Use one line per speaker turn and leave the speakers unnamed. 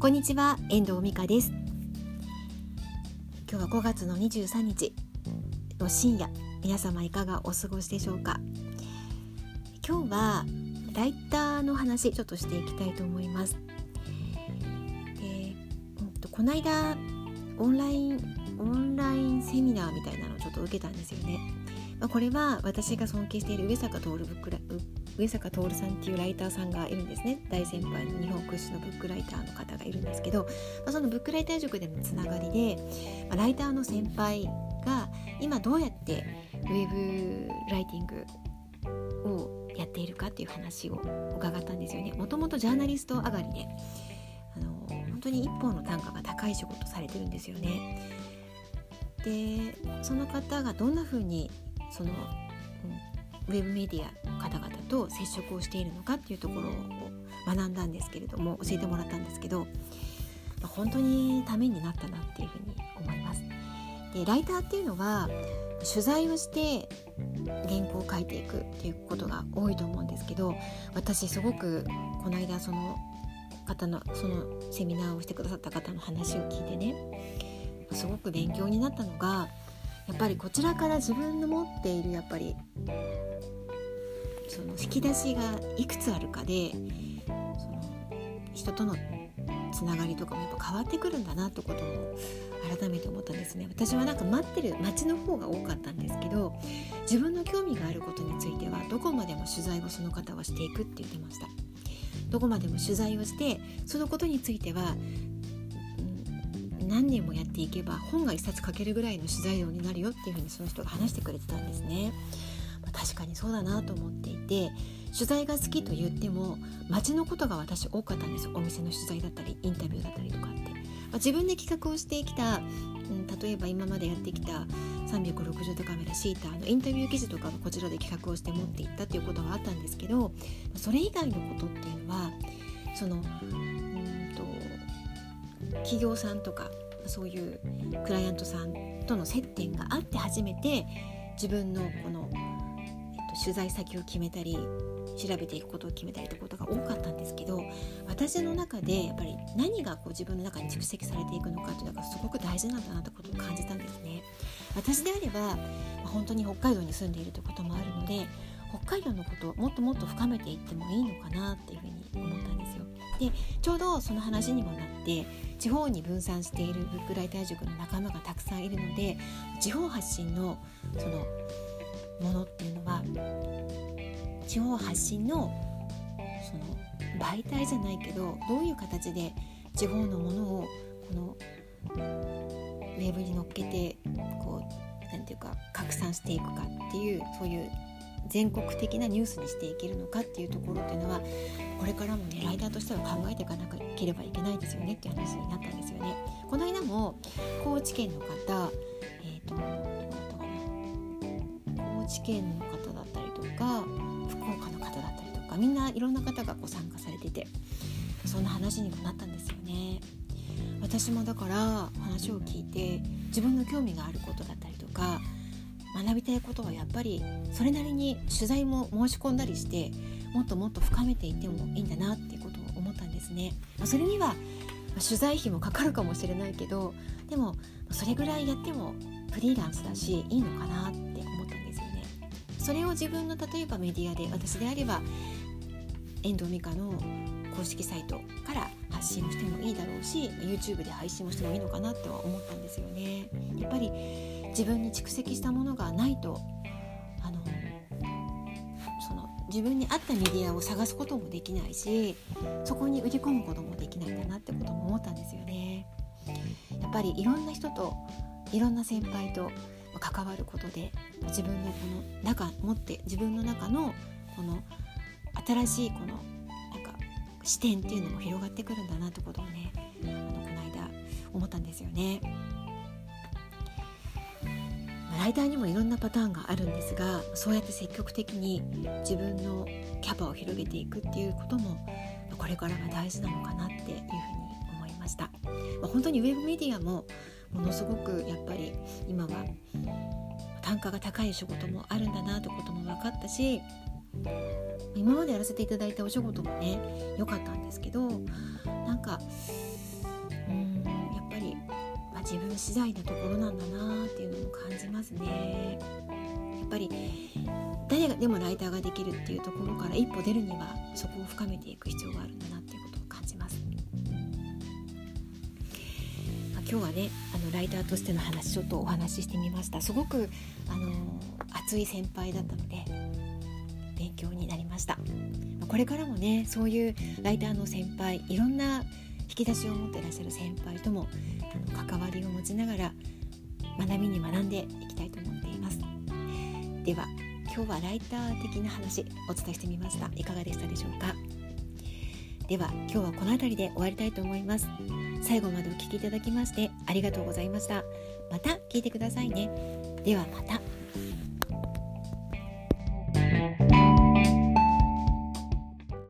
こんにちは遠藤美香です。今日は5月の23日の深夜皆様いかがお過ごしでしょうか？今日はライターの話ちょっとしていきたいと思います。で、うん、とこの間オンラインオンラインセミナーみたいなのをちょっと受けたんですよね、まあ、これは私が尊敬している上坂徹ブックラ上坂徹さんっていうライターさんがいるんですね。大先輩の日本屈指のブックライターの方がいるんですけど、まあ、そのブックライター塾でのつながりで、まあ、ライターの先輩が今どうやってウェブライティングをやっているかっていう話を伺ったんですよね。もともとジャーナリスト上がりであの本当に一本の単価が高い仕事されてるんですよね。でその方がどんな風にその、うん、ウェブメディアの方々と接触をしているのかっていうところを学んだんですけれども教えてもらったんですけど本当にためになったなっていうふうに思います。でライターっていうのは取材をして原稿を書いていくっていうことが多いと思うんですけど私すごくこの間その方のそのセミナーをしてくださった方の話を聞いてねすごく勉強になったのがやっぱりこちらから自分の持っているやっぱりその引き出しがいくつあるかでその人とのつながりとかもやっぱ変わってくるんだなってことも改めて思ったんですね。私はなんか待ってる街の方が多かったんですけど自分の興味があることについてはどこまでも取材をその方はしていくって言ってました。どこまでも取材をしてそのことについては何年もやっていけば本が1冊書けるぐらいの取材量になるよっていうふうにその人が話してくれてたんですね。確かにそうだなと思っていて取材が好きと言っても街のことが私多かったんですお店の取材だったりインタビューだったりとかって、まあ、自分で企画をしてきた、うん、例えば今までやってきた360度カメラシーターのインタビュー記事とかもこちらで企画をして持っていったっていうことはあったんですけどそれ以外のことっていうのはそのうんと企業さんとかそういうクライアントさんとの接点があって初めて自分のこの、えっと、取材先を決めたり調べていくことを決めたりということが多かったんですけど私の中でやっぱり何がこう自分の中に蓄積されていくのかというのがすごく大事なんだなということを感じたんですね。私であれば本当に北海道に住んでいるということもあるので北海道のことをもっともっと深めていってもいいのかなっていうふうに思ったんですよ。でちょうどその話にもなって地方に分散しているブックライター塾の仲間がたくさんいるので地方発信のそのものっていうのは地方発信のその媒体じゃないけどどういう形で地方のものをこのウェブに乗っけてこうなんていうか拡散していくかっていうそういう全国的なニュースにしていけるのかっていうところっていうのはこれからもねライターとしては考えていかなければいけないですよねっていう話になったんですよね。この間も高知県の方、えーと、高知県の方だったりとか福岡の方だったりとかみんないろんな方がこう参加されててそんな話にもなったんですよね。私もだから話を聞いて自分の興味があることだったりとか学びたいことはやっぱりそれなりに取材も申し込んだりしてもっともっと深めていってもいいんだなっていうことを思ったんですね。それには取材費もかかるかもしれないけどでもそれぐらいやってもフリーランスだしいいのかなって思ったんですよね。それを自分の例えばメディアで私であれば遠藤美香の公式サイトから発信をしてもいいだろうし YouTube で配信をしてもいいのかなとは思ったんですよね。やっぱり自分に蓄積したものがないとあのその自分に合ったメディアを探すこともできないしそこに売り込むこともできないんだなってことも思ったんですよね。やっぱりいろんな人といろんな先輩と関わることで自分のこの中持って自分の中のこの新しいこのなんか視点っていうのも広がってくるんだなってことをねあのこの間思ったんですよね。ライターにもいろんなパターンがあるんですがそうやって積極的に自分のキャパを広げていくっていうこともこれからが大事なのかなっていうふうに思いました、まあ、本当にウェブメディアもものすごくやっぱり今は単価が高い仕事もあるんだなってことも分かったし今までやらせていただいたお仕事もね良かったんですけどなんか自分次第なところなんだなっていうのも感じますね。やっぱり誰がでもライターができるっていうところから一歩出るにはそこを深めていく必要があるんだなっていうことを感じます、まあ、今日はねあのライターとしての話ちょっとお話ししてみました。すごくあの熱い先輩だったので勉強になりました。これからもねそういうライターの先輩いろんなき出しを持ってらっしゃる先輩ともあの関わりを持ちながら学びに学んでいきたいと思っています。では今日はライター的な話お伝えしてみました。いかがでしたでしょうか？では今日はこの辺りで終わりたいと思います。最後までお聴きいただきましてありがとうございました。また聞いてくださいね。ではまた。